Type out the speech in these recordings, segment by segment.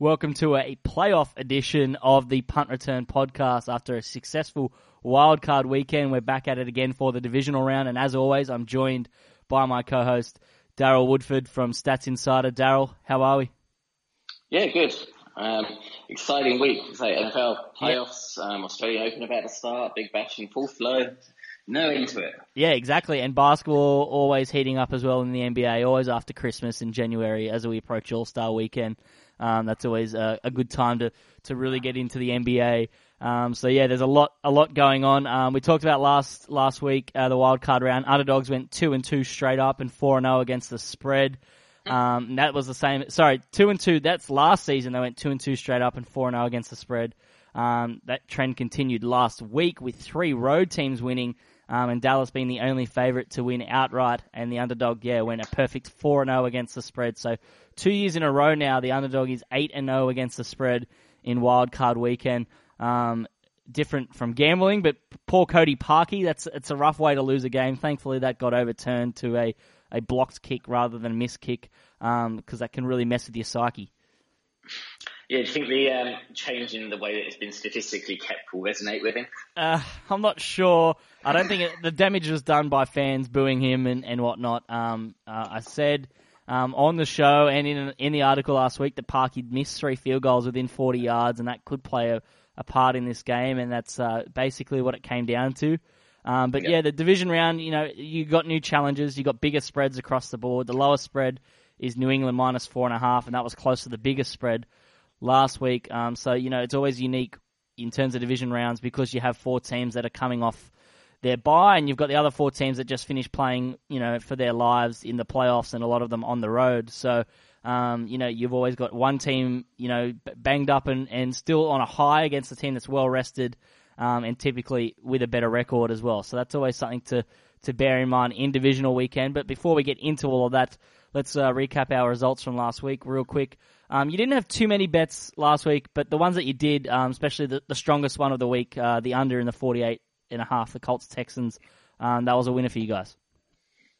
Welcome to a playoff edition of the Punt Return podcast. After a successful wildcard weekend, we're back at it again for the divisional round. And as always, I'm joined by my co-host Darryl Woodford from Stats Insider. Darryl, how are we? Yeah, good. Um, exciting week. So NFL playoffs, um, Australian Open about to start, Big Bash in full flow. No into it. Yeah, exactly. And basketball always heating up as well in the NBA, always after Christmas in January as we approach All Star Weekend. Um, that's always a, a, good time to, to really get into the NBA. Um, so yeah, there's a lot a lot going on. Um, we talked about last last week uh, the wild card round. Underdogs went two and two straight up and four and zero oh against the spread. Um, that was the same. Sorry, two and two. That's last season. They went two and two straight up and four and zero oh against the spread. Um, that trend continued last week with three road teams winning. Um, and Dallas being the only favourite to win outright, and the underdog, yeah, went a perfect 4 and 0 against the spread. So, two years in a row now, the underdog is 8 and 0 against the spread in wild card weekend. Um, different from gambling, but poor Cody Parkey, that's it's a rough way to lose a game. Thankfully, that got overturned to a, a blocked kick rather than a missed kick, because um, that can really mess with your psyche. Yeah, do you think the um, change in the way that it's been statistically kept will resonate with him? Uh, I'm not sure. I don't think it, the damage was done by fans booing him and, and whatnot. Um, uh, I said um, on the show and in in the article last week that Parkey missed three field goals within 40 yards, and that could play a, a part in this game, and that's uh, basically what it came down to. Um, but yep. yeah, the division round, you know, you got new challenges, you got bigger spreads across the board. The lowest spread is New England minus four and a half, and that was close to the biggest spread last week. Um, so you know it's always unique in terms of division rounds because you have four teams that are coming off their bye, and you've got the other four teams that just finished playing, you know, for their lives in the playoffs, and a lot of them on the road. So. Um, you know, you've always got one team, you know, banged up and, and still on a high against a team that's well rested, um, and typically with a better record as well. So that's always something to, to bear in mind in divisional weekend. But before we get into all of that, let's uh, recap our results from last week real quick. Um, you didn't have too many bets last week, but the ones that you did, um, especially the, the, strongest one of the week, uh, the under in the 48 and a half, the Colts Texans, um, that was a winner for you guys.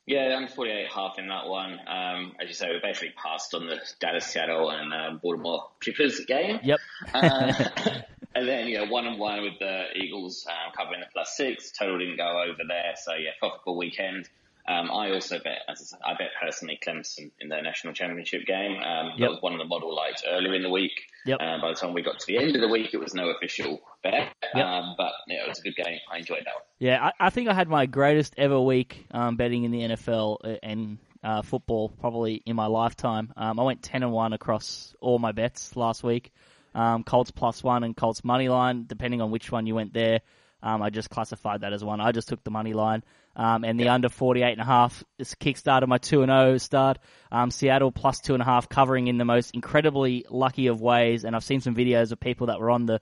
Yeah, under 48 half in that one. Um, as you say, we basically passed on the Dallas Seattle and uh, Baltimore Clippers game. Yep. uh, and then, you know, one and one with the Eagles um, covering the plus six. Total didn't go over there. So, yeah, profitable weekend. Um, I also bet, as I, said, I, bet personally, Clemson in their national championship game. Um, yep. That was one of the model lights earlier in the week. Yep. Uh, by the time we got to the end of the week, it was no official bet. Yep. Um, but yeah, it was a good game. I enjoyed that one. Yeah, I, I think I had my greatest ever week um, betting in the NFL uh, and uh, football probably in my lifetime. Um, I went ten and one across all my bets last week. Um, Colts plus one and Colts money line, depending on which one you went there. Um, I just classified that as one. I just took the money line. Um, and the under 48 and a half is kickstarted my 2 and 0 start. Um, Seattle plus two and a half covering in the most incredibly lucky of ways. And I've seen some videos of people that were on the,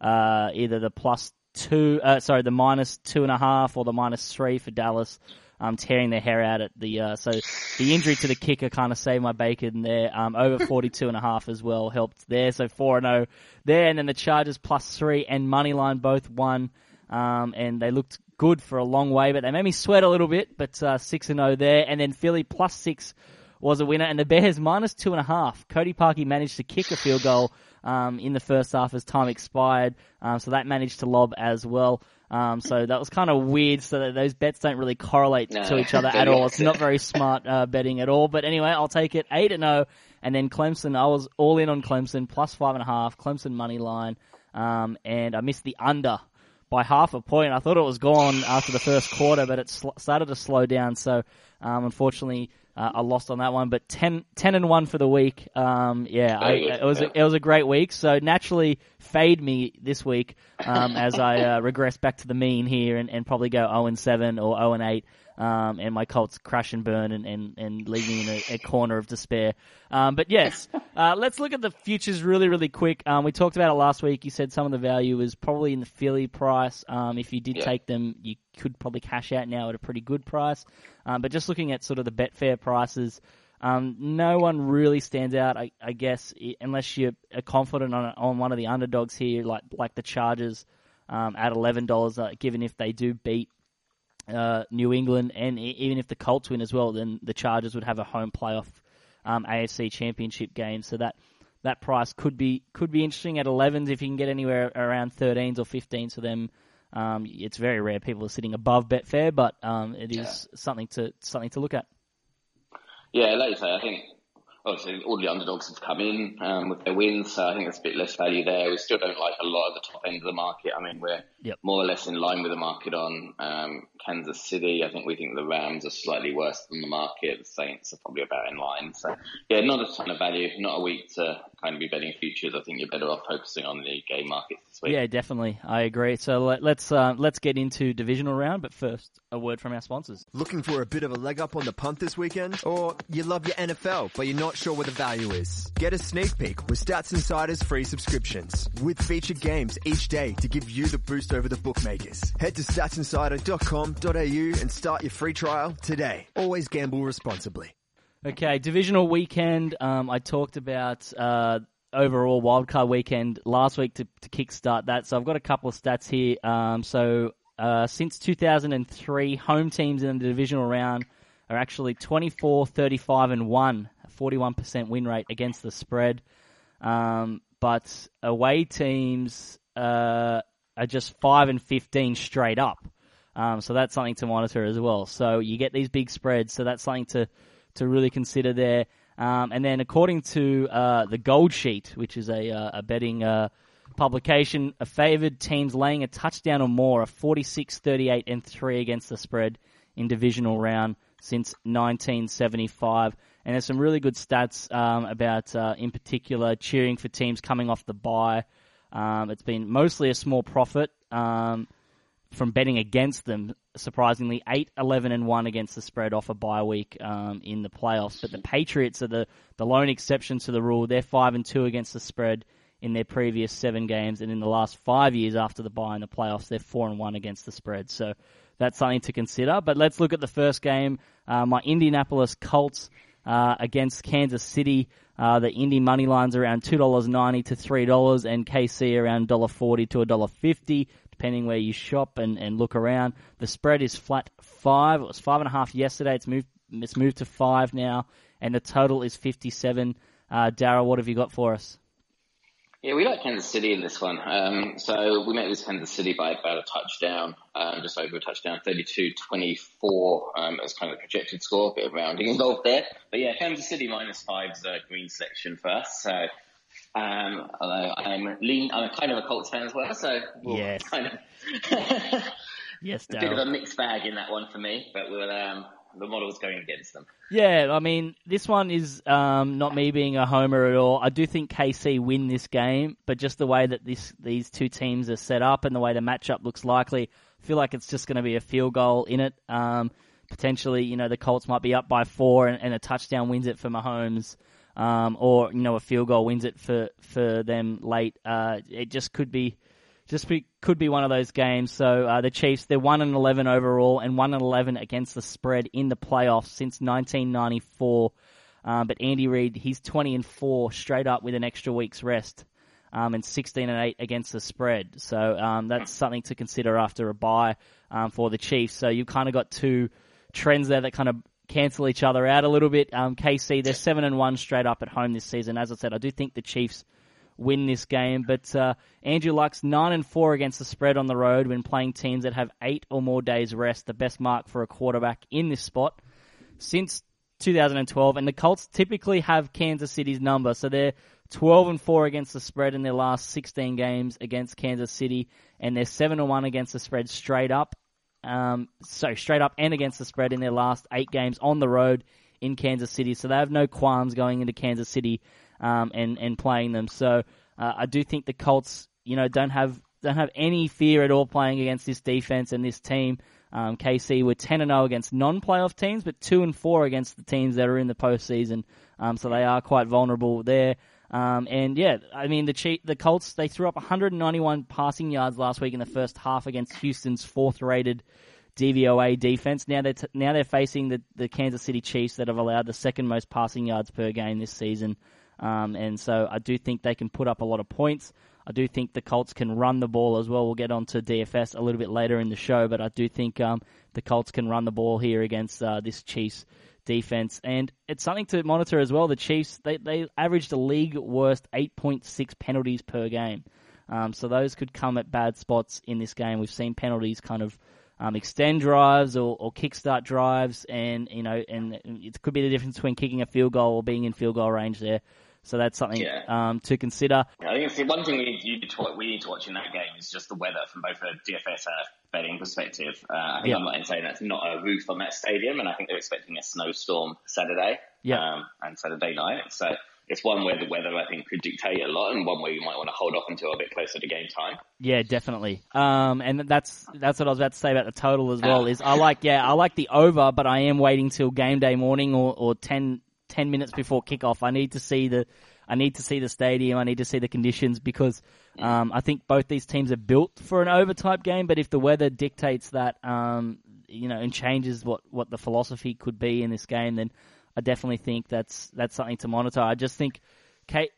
uh, either the plus two, uh, sorry, the minus two and a half or the minus three for Dallas. Um, tearing their hair out at the, uh, so the injury to the kicker kind of saved my bacon there. Um, over 42 and a half as well helped there. So 4 and 0 there. And then the Chargers plus three and money line both won. Um, and they looked good for a long way, but they made me sweat a little bit. But uh, six and zero oh there, and then Philly plus six was a winner, and the Bears minus two and a half. Cody Parkey managed to kick a field goal um, in the first half as time expired, um, so that managed to lob as well. Um, so that was kind of weird. So those bets don't really correlate no, to each other at all. It's not very smart uh, betting at all. But anyway, I'll take it eight and zero. Oh, and then Clemson, I was all in on Clemson plus five and a half. Clemson money line, um, and I missed the under by half a point. I thought it was gone after the first quarter, but it sl- started to slow down. So, um, unfortunately, uh, I lost on that one. But 10, 10 and one for the week. Um, yeah, I, it was a, it was a great week. So naturally, fade me this week um, as I uh, regress back to the mean here and, and probably go zero oh and seven or zero oh and eight um, and my Colts crash and burn and, and, and leave me in a, a corner of despair. Um, but yes, uh, let's look at the futures really, really quick. Um, we talked about it last week. You said some of the value was probably in the Philly price. Um, if you did yeah. take them, you could probably cash out now at a pretty good price. Um, but just looking at sort of the Betfair prices, um, no one really stands out, I, I guess, unless you're confident on on one of the underdogs here, like like the Chargers um, at eleven dollars. Uh, given if they do beat uh, New England, and even if the Colts win as well, then the Chargers would have a home playoff um, AFC Championship game. So that that price could be could be interesting at 11s if you can get anywhere around 13s or 15s for them. Um, it's very rare people are sitting above Betfair, but um, it is yeah. something to something to look at. Yeah, like you say, I think obviously all the underdogs have come in um, with their wins, so I think there's a bit less value there. We still don't like a lot of the top end of the market. I mean, we're yep. more or less in line with the market on um, Kansas City. I think we think the Rams are slightly worse than the market. The Saints are probably about in line. So yeah, not a ton of value. Not a week to kind of be betting futures. I think you're better off focusing on the game markets week. Yeah, definitely. I agree. So let, us uh, let's get into divisional round, but first a word from our sponsors. Looking for a bit of a leg up on the punt this weekend, or you love your NFL but you're not sure what the value is? Get a sneak peek with Stats Insider's free subscriptions with featured games each day to give you the boost over the bookmakers. Head to statsinsider.com.au and start your free trial today. Always gamble responsibly. Okay, divisional weekend. Um, I talked about uh, overall wildcard weekend last week to, to kickstart that. So I've got a couple of stats here. Um, so uh, since 2003, home teams in the divisional round are actually 24, 35, and 1, 41% win rate against the spread. Um, but away teams uh, are just 5 and 15 straight up. Um, so that's something to monitor as well. So you get these big spreads, so that's something to to really consider there. Um, and then, according to uh, the Gold Sheet, which is a, uh, a betting uh, publication, a favoured teams laying a touchdown or more are 46, 38, and 3 against the spread in divisional round since 1975. And there's some really good stats um, about, uh, in particular, cheering for teams coming off the bye. Um, it's been mostly a small profit. Um, from betting against them. Surprisingly, 8, 11, and 1 against the spread off a bye week um, in the playoffs. But the Patriots are the, the lone exception to the rule. They're 5 and 2 against the spread in their previous seven games. And in the last five years after the bye in the playoffs, they're 4 and 1 against the spread. So that's something to consider. But let's look at the first game. Uh, my Indianapolis Colts uh, against Kansas City. Uh, the Indy money lines around two dollars ninety to three dollars, and KC around dollar forty to a dollar fifty depending where you shop and, and look around. The spread is flat five. It was five and a half yesterday. It's moved it's moved to five now, and the total is fifty seven. Uh, Darryl, what have you got for us? Yeah, we like Kansas City in this one. Um, so we met this Kansas City by about a touchdown, um, just over a touchdown, 32-24 um, as kind of the projected score, a bit of rounding involved there. But yeah, Kansas City minus five is a green section for us. So um, although I'm lean, I'm kind of a Colts fan as well, so we'll yes. kind of yes, a bit of a mixed bag in that one for me. But we'll, um, the model's going against them. Yeah, I mean, this one is um, not me being a homer at all. I do think KC win this game, but just the way that this these two teams are set up and the way the matchup looks likely, I feel like it's just going to be a field goal in it. Um, potentially, you know, the Colts might be up by four and, and a touchdown wins it for Mahomes um, or you know a field goal wins it for for them late. Uh, it just could be just be, could be one of those games. So uh, the Chiefs they're one and eleven overall and one and eleven against the spread in the playoffs since 1994. Um, but Andy Reid he's 20 and four straight up with an extra week's rest. Um, and 16 and 8 against the spread. So um, that's something to consider after a bye um, for the Chiefs. So you've kind of got two trends there that kind of cancel each other out a little bit. Um, KC, they're seven and one straight up at home this season. As I said, I do think the Chiefs win this game, but uh, Andrew Luck's nine and four against the spread on the road when playing teams that have eight or more days rest, the best mark for a quarterback in this spot since 2012. And the Colts typically have Kansas City's number, so they're 12 and 4 against the spread in their last 16 games against Kansas City, and they're 7 and 1 against the spread straight up um, so straight up and against the spread in their last eight games on the road in Kansas City. So they have no qualms going into Kansas City um, and and playing them. So uh, I do think the Colts, you know, don't have don't have any fear at all playing against this defense and this team. Um, KC were 10 and 0 against non-playoff teams, but 2 and 4 against the teams that are in the postseason. Um, so they are quite vulnerable there. Um, and yeah, I mean the Chief, the Colts they threw up 191 passing yards last week in the first half against Houston's fourth-rated DVOA defense. Now they're t- now they're facing the the Kansas City Chiefs that have allowed the second most passing yards per game this season. Um, and so I do think they can put up a lot of points. I do think the Colts can run the ball as well. We'll get on to DFS a little bit later in the show, but I do think um, the Colts can run the ball here against uh, this Chiefs defense, and it's something to monitor as well. The Chiefs they they averaged a league worst 8.6 penalties per game, um, so those could come at bad spots in this game. We've seen penalties kind of um, extend drives or, or kickstart drives, and you know, and it could be the difference between kicking a field goal or being in field goal range there. So that's something Yeah. um, to consider. I think it's the one thing we need, to, we need to watch in that game is just the weather from both a DFS and a betting perspective. Uh, I think Yeah. I'm not saying that's not a roof on that stadium, and I think they're expecting a snowstorm Saturday Yeah. um, and Saturday night. So it's one where the weather I think could dictate a lot, and one where you might want to hold off until a bit closer to game time. Yeah, definitely. Um, and that's that's what I was about to say about the total as well. Is I like yeah I like the over, but I am waiting till game day morning or, or 10, 10 minutes before kickoff. I need to see the I need to see the stadium. I need to see the conditions because um, I think both these teams are built for an over type game. But if the weather dictates that, um, you know, and changes what, what the philosophy could be in this game, then I definitely think that's that's something to monitor. I just think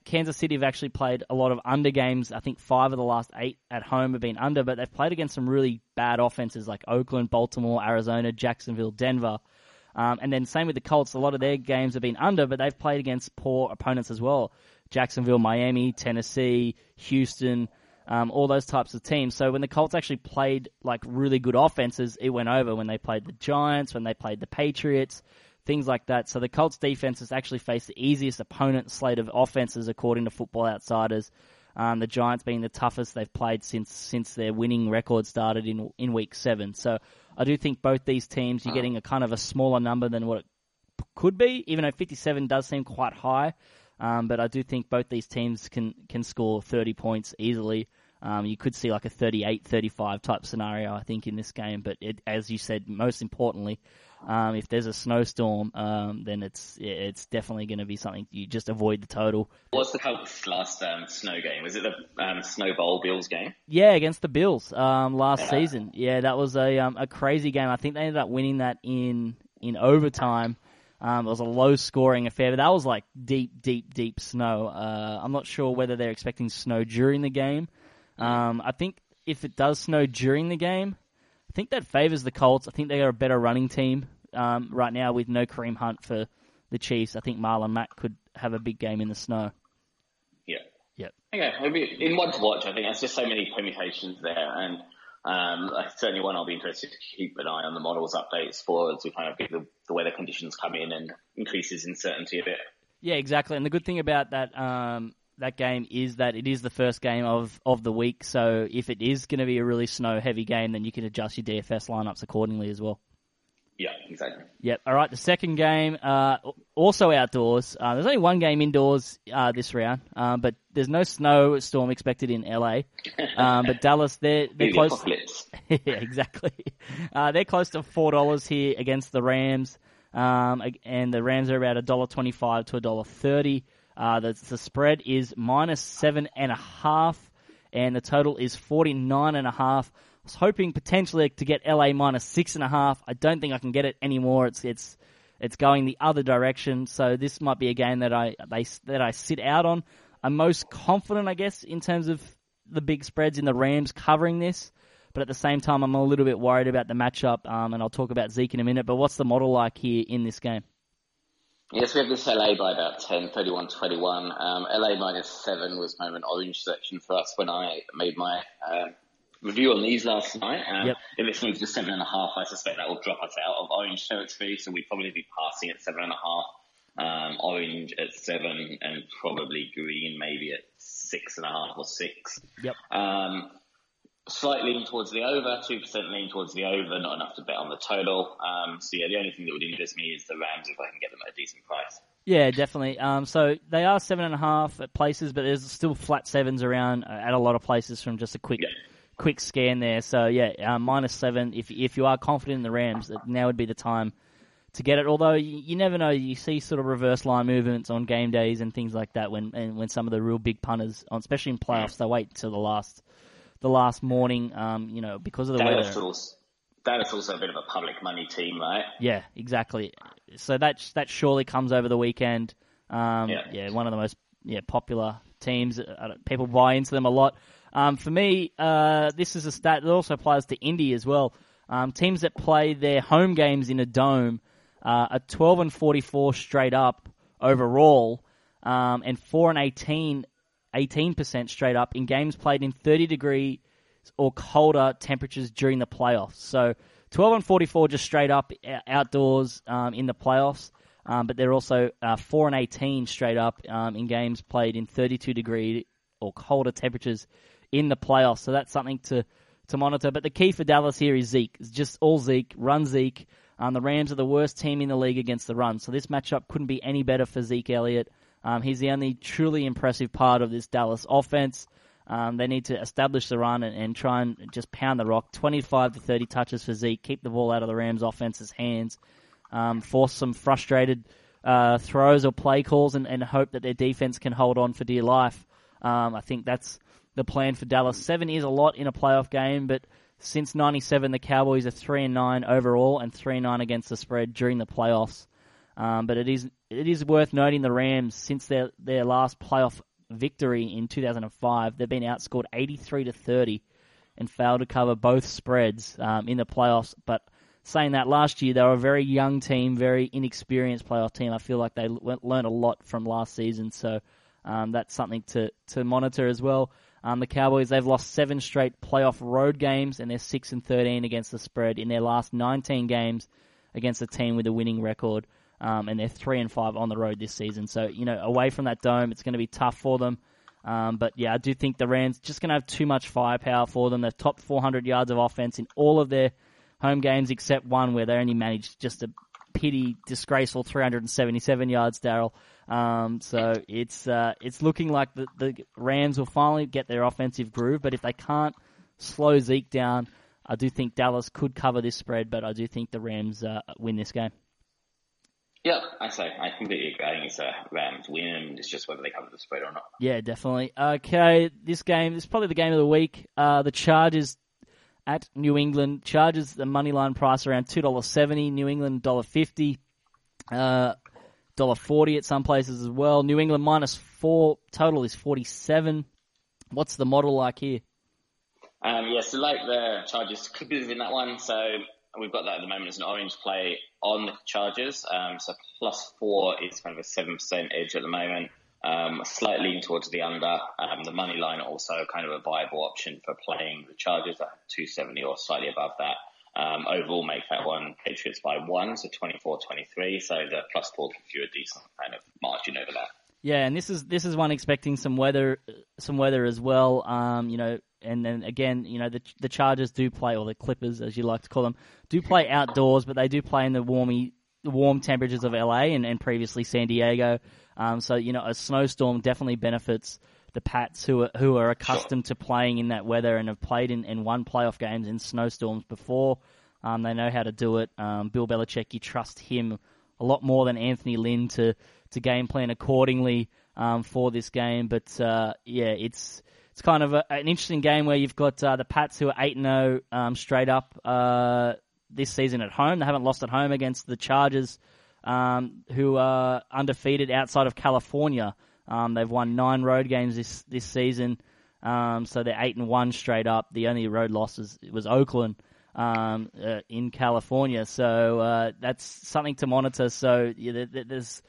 Kansas City have actually played a lot of under games. I think five of the last eight at home have been under, but they've played against some really bad offenses like Oakland, Baltimore, Arizona, Jacksonville, Denver. Um, and then same with the Colts. A lot of their games have been under, but they've played against poor opponents as well. Jacksonville, Miami, Tennessee, Houston, um, all those types of teams. So when the Colts actually played like really good offenses, it went over. When they played the Giants, when they played the Patriots, things like that. So the Colts defense has actually faced the easiest opponent slate of offenses according to Football Outsiders. Um, the Giants being the toughest they've played since since their winning record started in in week seven. So I do think both these teams you're getting a kind of a smaller number than what it could be, even though 57 does seem quite high. Um, but I do think both these teams can can score 30 points easily. Um, you could see like a 38-35 type scenario, I think, in this game. But it, as you said, most importantly, um, if there's a snowstorm, um, then it's it's definitely going to be something you just avoid the total. What's the Colts' last um, snow game? Was it the um, Snow Bowl Bills game? Yeah, against the Bills um, last Yeah. season. Yeah, that was a um, a crazy game. I think they ended up winning that in in overtime. Um, it was a low scoring affair, but that was like deep, deep, deep snow. Uh, I'm not sure whether they're expecting snow during the game. Um, I think if it does snow during the game, think that favors the Colts. I think they are a better running team um, right now with no Kareem Hunt for the Chiefs. I think Marlon Mack could have a big game in the snow. Yeah. Yep. Okay, it'll be in one to watch. I think there's just so many permutations there, and um, certainly one I'll be interested to keep an eye on the models updates for as we kind of get the, the weather conditions come in and increases in certainty a bit. Yeah, exactly. And the good thing about that um, that game is that it is the first game of, of the week. So if it is going to be a really snow heavy game, then you can adjust your DFS lineups accordingly as well. Yeah, exactly. Yep. All right. The second game, uh, also outdoors. Uh, there's only one game indoors uh, this round, um, but there's no snow storm expected in LA. Um, but Dallas, they're they're Maybe close. yeah, exactly. Uh, they're close to four dollars here against the Rams, um, and the Rams are about a dollar twenty-five to a dollar thirty. Uh, the, the spread is minus seven and a half, and the total is forty-nine and a half. I was hoping potentially to get LA minus six and a half. I don't think I can get it anymore. It's it's it's going the other direction. So this might be a game that I they that I sit out on. I'm most confident, I guess, in terms of the big spreads in the Rams covering this. But at the same time, I'm a little bit worried about the matchup, um, and I'll talk about Zeke in a minute. But what's the model like here in this game? Yes, we have this LA by about 10, 31, 21. Um, LA minus 7 was kind of an orange section for us when I made my um review on these last night. Um, Yep. If it's moved to 7.5, I suspect that will drop us out of orange territory, so we'd probably be passing at 7.5, um, orange at 7, and probably green maybe at 6.5 or 6. Yep. Um, slight lean towards the over, 2% lean towards the over, not enough to bet on the total. Um, so yeah, the only thing that would interest me is the Rams if I can get them at a decent price. Yeah, definitely. Um, so they are seven and a half at places, but there's still flat sevens around uh, at a lot of places from just a quick, Yeah. quick scan there. So yeah, um, minus seven. If if you are confident in the Rams, that now would be the time to get it. Although you, you never know, you see sort of reverse line movements on game days and things like that when and when some of the real big punters, on, especially in playoffs, they wait till the last the last morning. Um, you know, because of the Dallas weather. Dallas also a bit of a public money team, right? Yeah, exactly. So that that surely comes over the weekend. Um, yeah. Yeah. one of the most yeah popular teams. People buy into them a lot. Um, for me, uh, this is a stat that also applies to Indy as well. Um, teams that play their home games in a dome uh, a 12 and 44 straight up overall, um, and 4 and 18, 18% straight up in games played in 30 degrees or colder temperatures during the playoffs. So 12 and 44 just straight up outdoors um, in the playoffs. Um, but they're also uh, 4 and 18 straight up um, in games played in 32 degree or colder temperatures in the playoffs. So that's something to, to monitor. But the key for Dallas here is Zeke. It's just all Zeke, run Zeke. Um, the Rams are the worst team in the league against the run. So this matchup couldn't be any better for Zeke Elliott. Um, he's the only truly impressive part of this Dallas offense. Um, they need to establish the run and, and, try and just pound the rock. 25 to 30 touches for Zeke. Keep the ball out of the Rams' offense's hands um, force some frustrated uh, throws or play calls and, and, hope that their defense can hold on for dear life. Um, I think that's the plan for Dallas. Seven is a lot in a playoff game, but since '97, the Cowboys are three and nine overall and three and nine against the spread during the playoffs. Um, but it is it is worth noting the Rams since their their last playoff victory in 2005, they've been outscored 83 to 30 and failed to cover both spreads um, in the playoffs. But saying that last year they were a very young team, very inexperienced playoff team. I feel like they learned a lot from last season, so um, that's something to to monitor as well. Um, the Cowboys they've lost seven straight playoff road games, and they're six and thirteen against the spread in their last nineteen games against a team with a winning record. Um, and they're three and five on the road this season. So you know, away from that dome, it's going to be tough for them. Um, but yeah, I do think the Rams just going to have too much firepower for them. They're top 400 yards of offense in all of their home games except one where they only managed just a pity, disgraceful 377 yards, Darryl. Um, so it's uh, it's looking like the, the Rams will finally get their offensive groove, but if they can't slow Zeke down, I do think Dallas could cover this spread, but I do think the Rams uh, win this game. Yeah, I say I completely agree. I think it's a Rams win. It's just whether they cover the spread or not. Yeah, definitely. Okay, this game is probably the game of the week. Uh, the Chargers at New England. Charges the money line price around two dollars seventy. New England dollar fifty. Uh, dollar forty at some places as well. New England minus four. Total is forty seven. What's the model like here? Um, yeah, so like the Chargers could be in that one. So we've got that at the moment as an orange play on the Chargers. Um, so plus four is kind of a seven percent edge at the moment. Um, slight lean towards the under. Um, the money line also kind of a viable option for playing the Chargers at 270 or slightly above that. Um, overall, make that one Patriots by one, so 24-23. So the plus four gives you a decent kind of margin over that. Yeah, and this is this is one expecting some weather, some weather as well. Um, you know, and then again, you know, the the Chargers do play, or the Clippers, as you like to call them, do play outdoors, but they do play in the warmy, warm temperatures of LA and, and previously San Diego. Um, so you know, a snowstorm definitely benefits the Pats who are who are accustomed to playing in that weather and have played in, in one playoff games in snowstorms before. Um, they know how to do it. Um, Bill Belichick, you trust him a lot more than Anthony Lynn to to game plan accordingly um, for this game. But uh, yeah, it's it's kind of a, an interesting game where you've got uh, the Pats who are eight zero oh, um, straight up uh, this season at home. They haven't lost at home against the Chargers um, who are undefeated outside of California. Um, they've won nine road games this this season, um, so they're eight and one straight up. The only road losses was Oakland um, uh, in California, so uh, that's something to monitor. So yeah, there's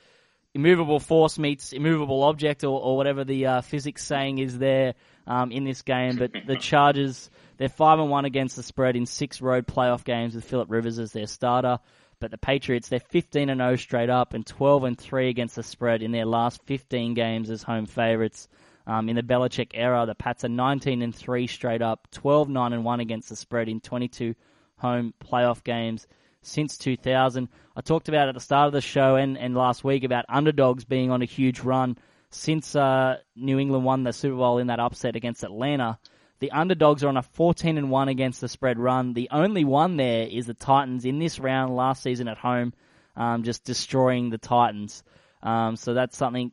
immovable force meets immovable object, or, or whatever the uh, physics saying is there um, in this game. But the Chargers, they're five and one against the spread in six road playoff games with Philip Rivers as their starter. But the Patriots, they're 15 and 0 straight up and 12 and 3 against the spread in their last 15 games as home favourites. Um, in the Belichick era, the Pats are 19 and 3 straight up, 12 9 and 1 against the spread in 22 home playoff games since 2000. I talked about at the start of the show and, and last week about underdogs being on a huge run since uh, New England won the Super Bowl in that upset against Atlanta. The underdogs are on a 14 and 1 against the spread run. The only one there is the Titans in this round last season at home, um, just destroying the Titans. Um, so that's something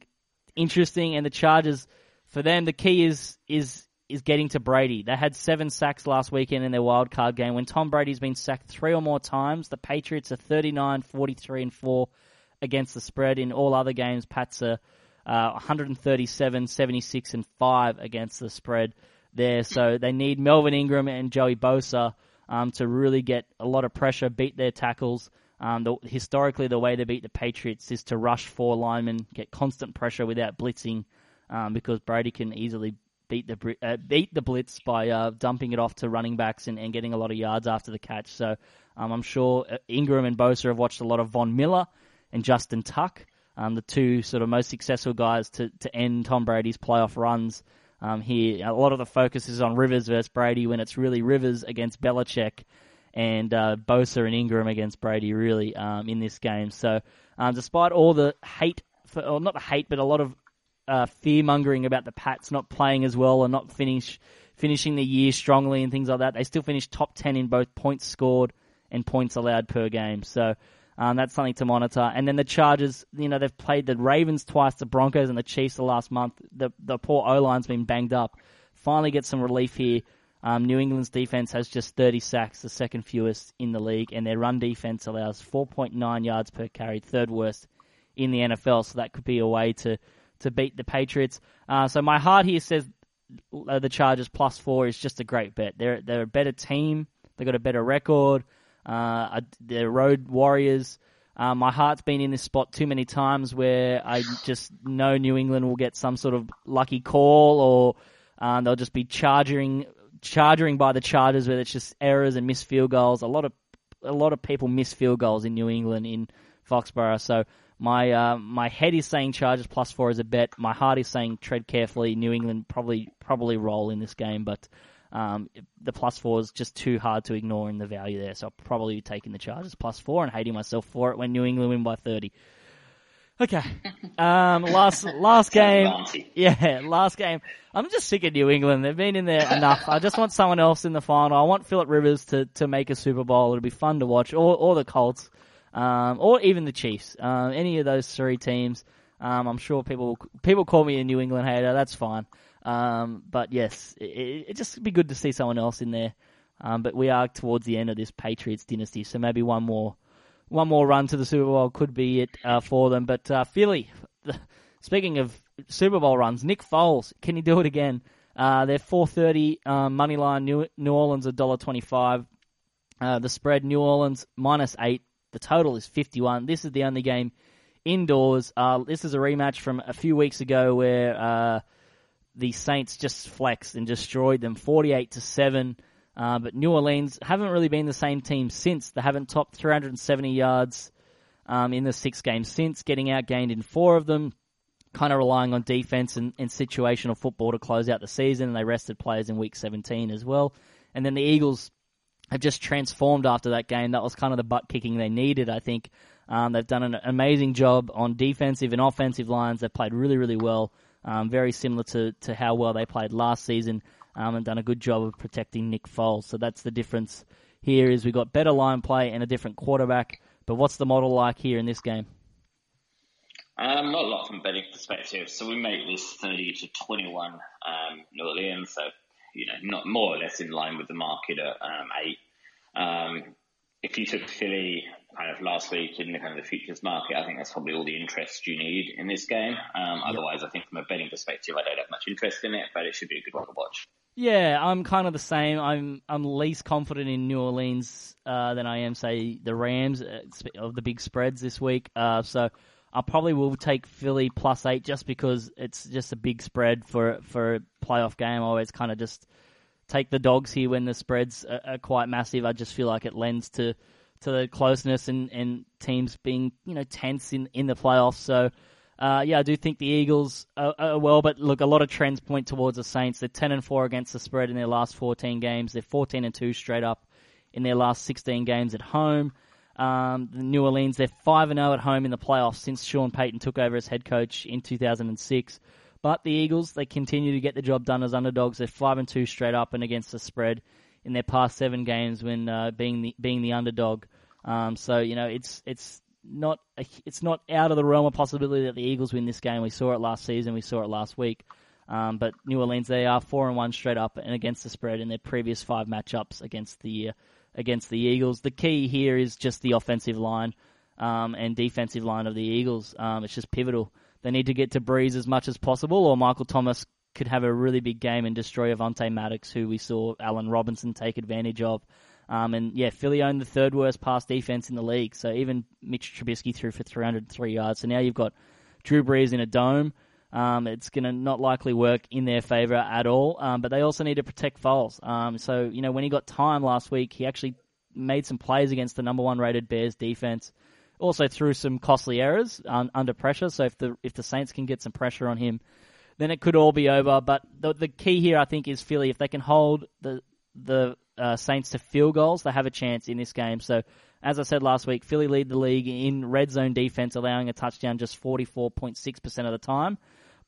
interesting. And the Chargers, for them, the key is is is getting to Brady. They had seven sacks last weekend in their wild card game. When Tom Brady's been sacked three or more times, the Patriots are 39, 43, and 4 against the spread. In all other games, Pats are uh, 137, 76, and 5 against the spread there. So they need Melvin Ingram and Joey Bosa um, to really get a lot of pressure, beat their tackles, Um, the, historically, the way they beat the Patriots is to rush four linemen, get constant pressure without blitzing, um, because Brady can easily beat the uh, beat the blitz by uh, dumping it off to running backs and, and getting a lot of yards after the catch. So um, I'm sure uh, Ingram and Bosa have watched a lot of Von Miller and Justin Tuck, um, the two sort of most successful guys to, to end Tom Brady's playoff runs. Um, here, a lot of the focus is on Rivers versus Brady when it's really Rivers against Belichick and uh, Bosa and Ingram against Brady really um, in this game. So, um, despite all the hate, for, or not the hate, but a lot of uh, fear mongering about the Pats not playing as well and not finish finishing the year strongly and things like that, they still finished top ten in both points scored and points allowed per game. So. Um, that's something to monitor. And then the Chargers, you know, they've played the Ravens twice, the Broncos and the Chiefs the last month. The the poor O line's been banged up. Finally, get some relief here um, New England's defense has just 30 sacks, the second fewest in the league, and their run defense allows 4.9 yards per carry, third worst in the NFL. So that could be a way to to beat the Patriots. Uh, so my heart here says uh, the Chargers plus four is just a great bet. They're they're a better team. They got a better record. Uh, they're road warriors. Uh, my heart's been in this spot too many times where I just know New England will get some sort of lucky call or uh, they'll just be charging charging by the Chargers where it's just errors and missed field goals. A lot of a lot of people miss field goals in New England in Foxborough. So my uh, my head is saying Chargers plus four is a bet. My heart is saying tread carefully. New England probably probably roll in this game, but um, the plus four is just too hard to ignore in the value there. So I'll probably be taking the Chargers plus four and hating myself for it when New England win by thirty. Okay. Um, last last game. Yeah, last game. I'm just sick of New England. They've been in there enough. I just want someone else in the final. I want Philip Rivers to, to make a Super Bowl. It'll be fun to watch. Or or the Colts, um, or even the Chiefs. Um, any of those three teams. Um, I'm sure people people call me a New England hater. That's fine. Um, but yes, it, it just be good to see someone else in there. Um, but we are towards the end of this Patriots dynasty, so maybe one more one more run to the Super Bowl could be it uh, for them. But uh, Philly, speaking of Super Bowl runs, Nick Foles, can he do it again? Uh, they're 430 um, money line. New, New Orleans $1.25. Uh, the spread New Orleans minus eight. The total is 51. This is the only game indoors. Uh, this is a rematch from a few weeks ago where uh, the Saints just flexed and destroyed them 48 to seven. Uh, but New Orleans haven't really been the same team since. They haven't topped 370 yards um, in the six games since, getting outgained in four of them, kind of relying on defense and, and situational football to close out the season. And they rested players in week 17 as well. And then the Eagles have just transformed after that game. That was kind of the butt kicking they needed, I think. Um, they've done an amazing job on defensive and offensive lines. They've played really, really well. Um, very similar to, to how well they played last season um, and done a good job of protecting Nick Foles. So that's the difference here is we've got better line play and a different quarterback. But what's the model like here in this game? Um, not a lot from betting perspective. So we make this 30 to 21 um, New Orleans. So, you know, not more or less in line with the market at um, eight. Um, if you took Philly kind of last week in the kind of the futures market, I think that's probably all the interest you need in this game. Um, otherwise, I think from a betting perspective, I don't have much interest in it, but it should be a good one to watch. Yeah, I'm kind of the same. I'm I'm least confident in New Orleans uh, than I am, say, the Rams uh, of the big spreads this week. Uh, so I probably will take Philly plus eight just because it's just a big spread for for a playoff game. I always kind of just take the dogs here when the spreads are, are, quite massive. I just feel like it lends to to the closeness and, and teams being you know tense in in the playoffs. So uh, yeah, I do think the Eagles are, are, well, but look, a lot of trends point towards the Saints. They're ten and four against the spread in their last fourteen games. They're fourteen and two straight up in their last sixteen games at home. Um, the New Orleans, they're five and zero oh at home in the playoffs since Sean Payton took over as head coach in two thousand and six. But the Eagles, they continue to get the job done as underdogs. They're five and two straight up and against the spread in their past seven games when uh, being the being the underdog. Um, so you know it's it's not a, it's not out of the realm of possibility that the Eagles win this game. We saw it last season. We saw it last week. Um, but New Orleans, they are four and one straight up and against the spread in their previous five matchups against the uh, against the Eagles. The key here is just the offensive line um, and defensive line of the Eagles. Um, it's just pivotal. They need to get to Brees as much as possible, or Michael Thomas could have a really big game and destroy Avonte Maddox, who we saw Allen Robinson take advantage of Um, and yeah, Philly owned the third worst pass defense in the league. So even Mitch Trubisky threw for 303 yards. So now you've got Drew Brees in a dome. Um, it's going to not likely work in their favor at all. Um, but they also need to protect Foles. Um, so you know when he got time last week, he actually made some plays against the number one rated Bears defense. Also threw some costly errors un- under pressure. So if the if the Saints can get some pressure on him, then it could all be over. But the the key here, I think, is Philly. If they can hold the the uh, Saints to field goals, they have a chance in this game. So, as I said last week, Philly lead the league in red zone defense, allowing a touchdown just 44.6% of the time.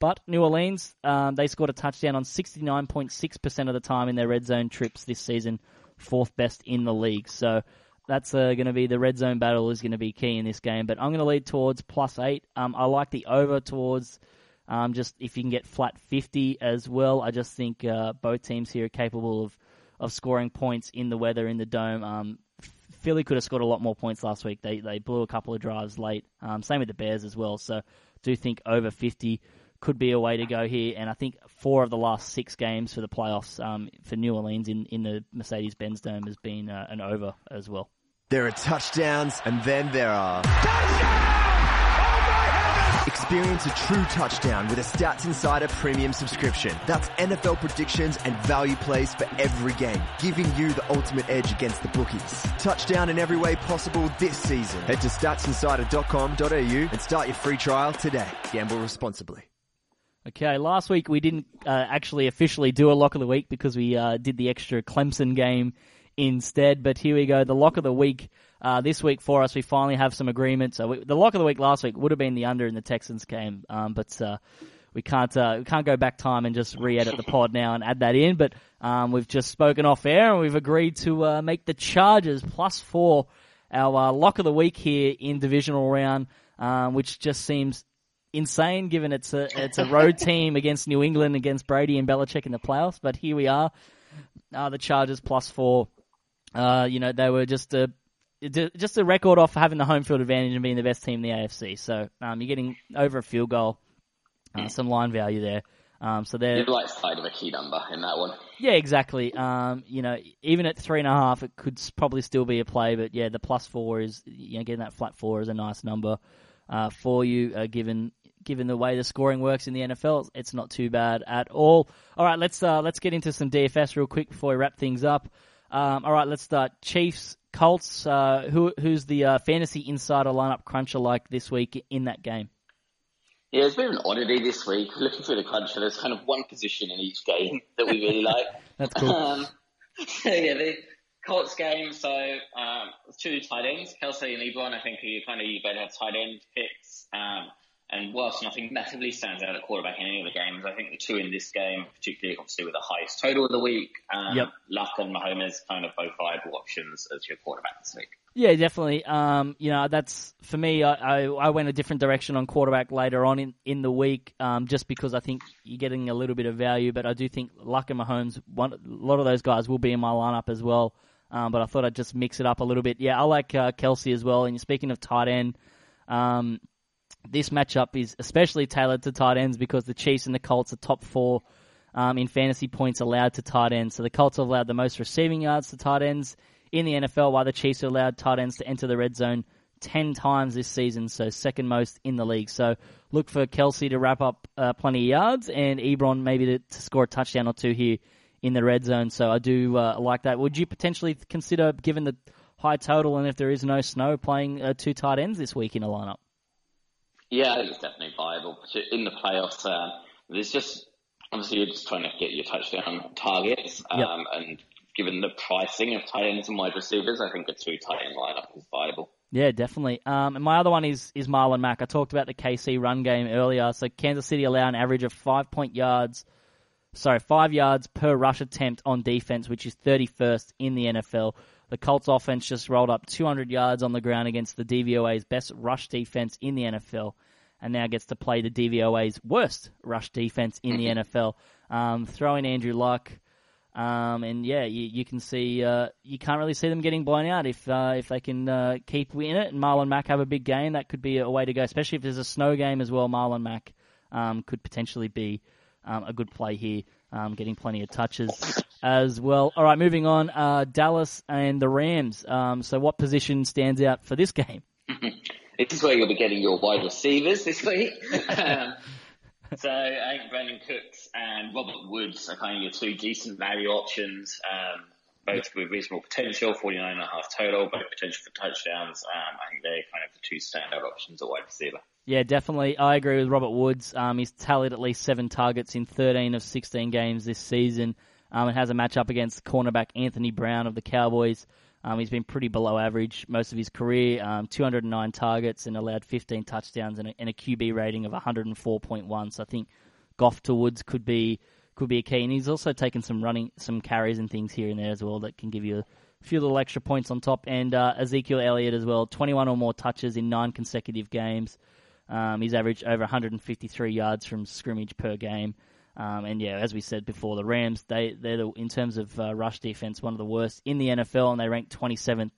But New Orleans, um, they scored a touchdown on 69.6% of the time in their red zone trips this season, fourth best in the league. So that's uh, going to be the red zone battle is going to be key in this game. But I'm going to lead towards plus eight. Um, I like the over towards um, just if you can get flat 50 as well. I just think uh, both teams here are capable of of scoring points in the weather in the dome. Um, Philly could have scored a lot more points last week. They they blew a couple of drives late. Um, same with the Bears as well. So do think over 50 could be a way to go here. And I think four of the last six games for the playoffs um, for New Orleans in, in the Mercedes Benz Dome has been uh, an over as well. There are touchdowns and then there are. Experience a true touchdown with a Stats Insider premium subscription. That's NFL predictions and value plays for every game, giving you the ultimate edge against the bookies. Touchdown in every way possible this season. Head to statsinsider.com.au and start your free trial today. Gamble responsibly. Okay, last week we didn't uh, actually officially do a lock of the week because we uh, did the extra Clemson game instead. But here we go, the lock of the week uh, this week for us. We finally have some agreement. So we, the lock of the week last week would have been the under in the Texans game, um, but uh, we can't uh, we can't go back time and just re-edit the pod now and add that in. But um, we've just spoken off air and we've agreed to uh, make the Chargers plus four our lock of the week here in divisional round, um, which just seems insane given it's a it's a road team against New England against Brady and Belichick in the playoffs. But here we are, uh, the Chargers plus four. Uh, you know they were just a just a record off having the home field advantage and being the best team in the AFC. So um, you're getting over a field goal, uh, some line value there. Um, so they're the right side of a key number in that one. Yeah, exactly. Um, you know, even at three and a half, it could probably still be a play. But yeah, the plus four is you know getting that flat four is a nice number uh, for you, uh, given given the way the scoring works in the NFL. It's not too bad at all. All right, let's uh, let's get into some DFS real quick before we wrap things up. Um, all right, let's start. Chiefs Colts, uh, who who's the uh, fantasy insider lineup cruncher like this week in that game? Yeah, it's of an oddity this week. Looking through the cruncher, there's kind of one position in each game that we really like. That's cool. Um, so yeah, the Colts game. So um, two tight ends, Kelce and Ebron. I think you kind of you better have tight end picks. Um, and whilst nothing massively stands out at quarterback in any of the games, I think the two in this game, particularly obviously with the highest total of the week, um, yep. Luck and Mahomes kind of both viable options as your quarterback this week. Yeah, definitely. Um, you know, that's for me. I, I, I, went a different direction on quarterback later on in, in the week, um, just because I think you're getting a little bit of value. But I do think Luck and Mahomes, one, a lot of those guys will be in my lineup as well. Um, but I thought I'd just mix it up a little bit. Yeah, I like uh, Kelce as well. And speaking of tight end, um, this matchup is especially tailored to tight ends because the Chiefs and the Colts are top four um, in fantasy points allowed to tight ends. So the Colts have allowed the most receiving yards to tight ends in the NFL, while the Chiefs have allowed tight ends to enter the red zone 10 times this season, so second most in the league. So look for Kelce to wrap up uh, plenty of yards and Ebron maybe to, to, score a touchdown or two here in the red zone. So I do uh, like that. Would you potentially consider, given the high total and if there is no snow, playing uh, two tight ends this week in a lineup? Yeah, I think it's definitely viable. In the playoffs, uh, there's just obviously you're just trying to get your touchdown targets, um, yep. and given the pricing of tight ends and wide receivers, I think a two tight end lineup is viable. Yeah, definitely. Um, and my other one is is Marlon Mack. I talked about the KC run game earlier. So Kansas City allow an average of five point yards, sorry, five yards per rush attempt on defense, which is 31st in the NFL. The Colts offense just rolled up 200 yards on the ground against the DVOA's best rush defense in the NFL and now gets to play the DVOA's worst rush defense in the NFL. Um, throw in Andrew Luck. Um, and yeah, you, you can see uh, you can't really see them getting blown out if uh, if they can uh, keep in it. And Marlon Mack have a big game, that could be a way to go. Especially if there's a snow game as well. Marlon Mack um, could potentially be um, a good play here um, getting plenty of touches as well. All right, moving on. Uh, Dallas and the Rams. Um, so, what position stands out for this game? this is where you'll be getting your wide receivers this week. um, so, I think Brandin Cooks and Robert Woods are kind of your two decent value options. Um, both with reasonable potential, 49 and a half total, both potential for touchdowns. Um, I think they're kind of the two standout options at wide receiver. Yeah, definitely. I agree with Robert Woods. Um, he's tallied at least seven targets in 13 of 16 games this season. Um, and has a matchup against cornerback Anthony Brown of the Cowboys. Um, he's been pretty below average most of his career. Um, 209 targets and allowed 15 touchdowns and a, and a QB rating of 104.1. So I think Goff to Woods could be could be a key. And he's also taken some running, some carries and things here and there as well that can give you a few little extra points on top. And uh, Ezekiel Elliott as well, 21 or more touches in nine consecutive games. Um, he's averaged over 153 yards from scrimmage per game. Um, and yeah, as we said before, the Rams they they're the, in terms of uh, rush defense one of the worst in the NFL, and they rank 27th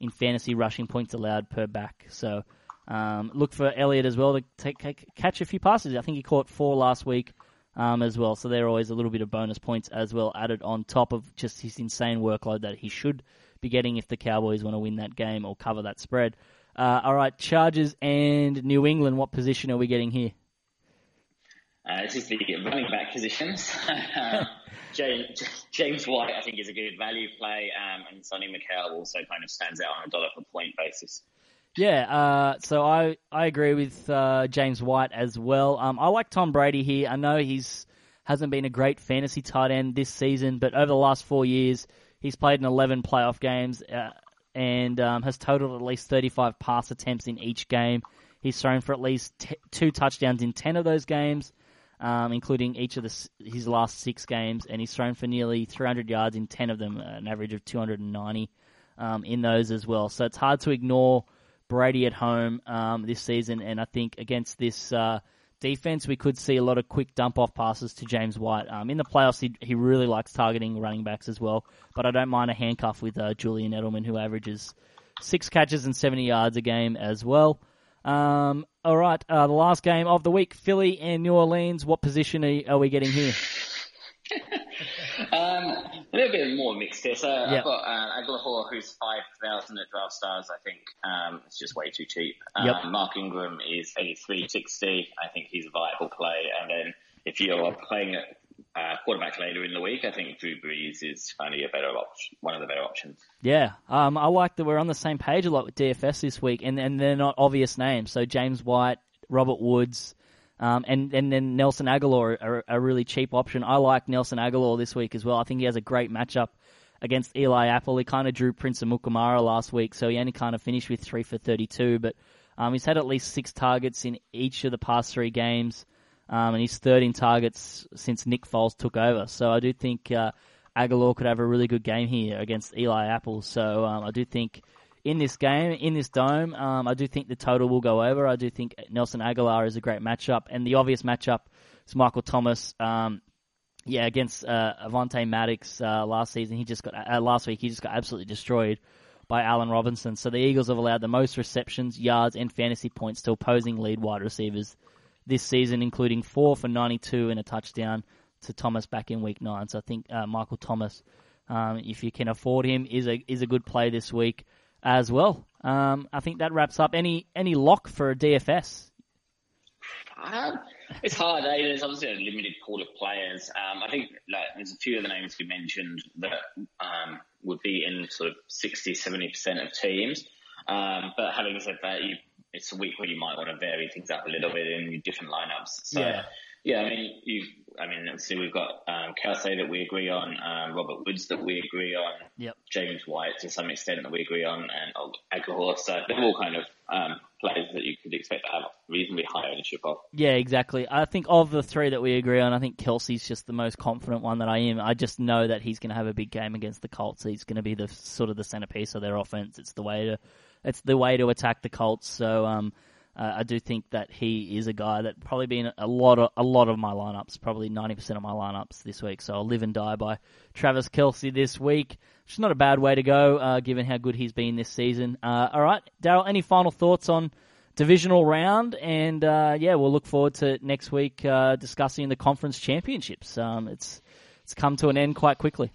in fantasy rushing points allowed per back. So um, look for Elliott as well to take, catch a few passes. I think he caught four last week um, as well. So they're always a little bit of bonus points as well added on top of just his insane workload that he should be getting if the Cowboys want to win that game or cover that spread. Uh, all right, Chargers and New England. What position are we getting here? Uh, this is the running back positions. James, James, White, I think, is a good value play, um, and Sony Michel also kind of stands out on a dollar per point basis. Yeah, uh, so I, I agree with uh, James White as well. Um, I like Tom Brady here. I know he's hasn't been a great fantasy tight end this season, but over the last four years, he's played in 11 playoff games uh, and um, has totaled at least 35 pass attempts in each game. He's thrown for at least t- two touchdowns in 10 of those games, um, including each of the, his last six games, and he's thrown for nearly 300 yards in 10 of them, an average of 290 um, in those as well. So it's hard to ignore Brady at home um, this season, and I think against this uh, defense, we could see a lot of quick dump off passes to James White. Um, in the playoffs, he, he really likes targeting running backs as well, but I don't mind a handcuff with uh, Julian Edelman, who averages six catches and 70 yards a game as well. Um, all right, uh, the last game of the week, Philly and New Orleans. What position are, are we getting here? um, a little bit more mixed here. So. I've got uh, who's 5,000 at Draft Stars. I think um, it's just way too cheap. Um, yep. Mark Ingram is 83.60. I think he's a viable play. And then if you're playing at uh, quarterback later in the week, I think Drew Brees is kind of a better option, one of the better options. Yeah, um, I like that we're on the same page a lot with DFS this week, and, and they're not obvious names. So James White, Robert Woods, um, and, and then Nelson Agholor, are a really cheap option. I like Nelson Agholor this week as well. I think he has a great matchup against Eli Apple. He kind of drew Prince Amukamara last week, so he only kind of finished with 3 for 32, but um, he's had at least six targets in each of the past three games, um, and he's 13 targets since Nick Foles took over. So I do think uh, Agholor could have a really good game here against Eli Apple. So um, I do think in this game, in this dome. Um, I do think the total will go over. I do think Nelson Agholor is a great matchup, and the obvious matchup is Michael Thomas. Um, yeah, against uh, Avonte Maddox uh, last season, he just got uh, last week he just got absolutely destroyed by Allen Robinson. So the Eagles have allowed the most receptions, yards, and fantasy points to opposing lead wide receivers this season, including four for 92 and a touchdown to Thomas back in Week Nine. So I think uh, Michael Thomas, um, if you can afford him, is a is a good play this week as well. Um, I think that wraps up any any lock for a DFS. Um, it's hard. Eh? There's obviously a limited pool of players. Um, I think like, there's a few of the names you mentioned that um, would be in sort of 60, 70 percent of teams. Um, but having said that, you, it's a week where you might want to vary things up a little bit in different lineups. So, yeah. Yeah, I mean, you. I mean, obviously we've got um, Kelce that we agree on, um, Robert Woods that we agree on, yep. James White to some extent that we agree on, and Agholor. So they're all kind of um, players that you could expect to have reasonably high ownership of. Yeah, exactly. I think of the three that we agree on, I think Kelce's just the most confident one that I am. I just know that he's going to have a big game against the Colts. He's going to be the sort of the centerpiece of their offense. It's the way to, it's the way to attack the Colts. So. Um, uh, I do think that he is a guy that probably been a lot of a lot of my lineups, probably ninety percent of my lineups this week. So I'll live and die by Travis Kelce this week. Which not a bad way to go, uh, given how good he's been this season. Uh, all right, Darryl, any final thoughts on divisional round? And uh, yeah, we'll look forward to next week uh, discussing the conference championships. Um, it's it's come to an end quite quickly.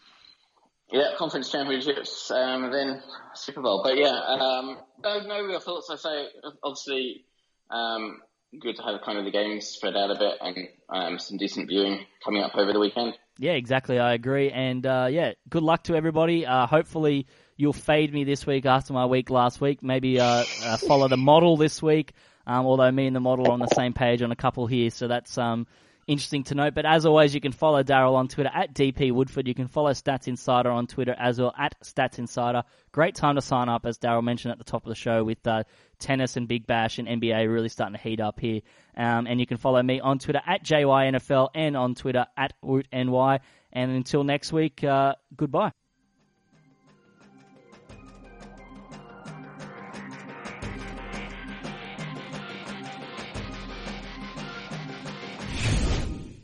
Yeah, conference championships, um, then Super Bowl. But yeah, um, no, no real thoughts. I say, obviously, um, good to have kind of the games spread out a bit and um, some decent viewing coming up over the weekend. Yeah, exactly. I agree. And uh, yeah, good luck to everybody. Uh, hopefully, you'll fade me this week after my week last week. Maybe uh, uh follow the model this week. Um, although me and the model are on the same page on a couple here, so that's um, interesting to note. But as always, you can follow Darryl on Twitter at DP Woodford. You can follow Stats Insider on Twitter as well at Stats Insider. Great time to sign up, as Darryl mentioned at the top of the show, with uh, tennis and Big Bash and NBA really starting to heat up here. Um, and you can follow me on Twitter at JYNFL and on Twitter at WootNY. And until next week, uh, goodbye.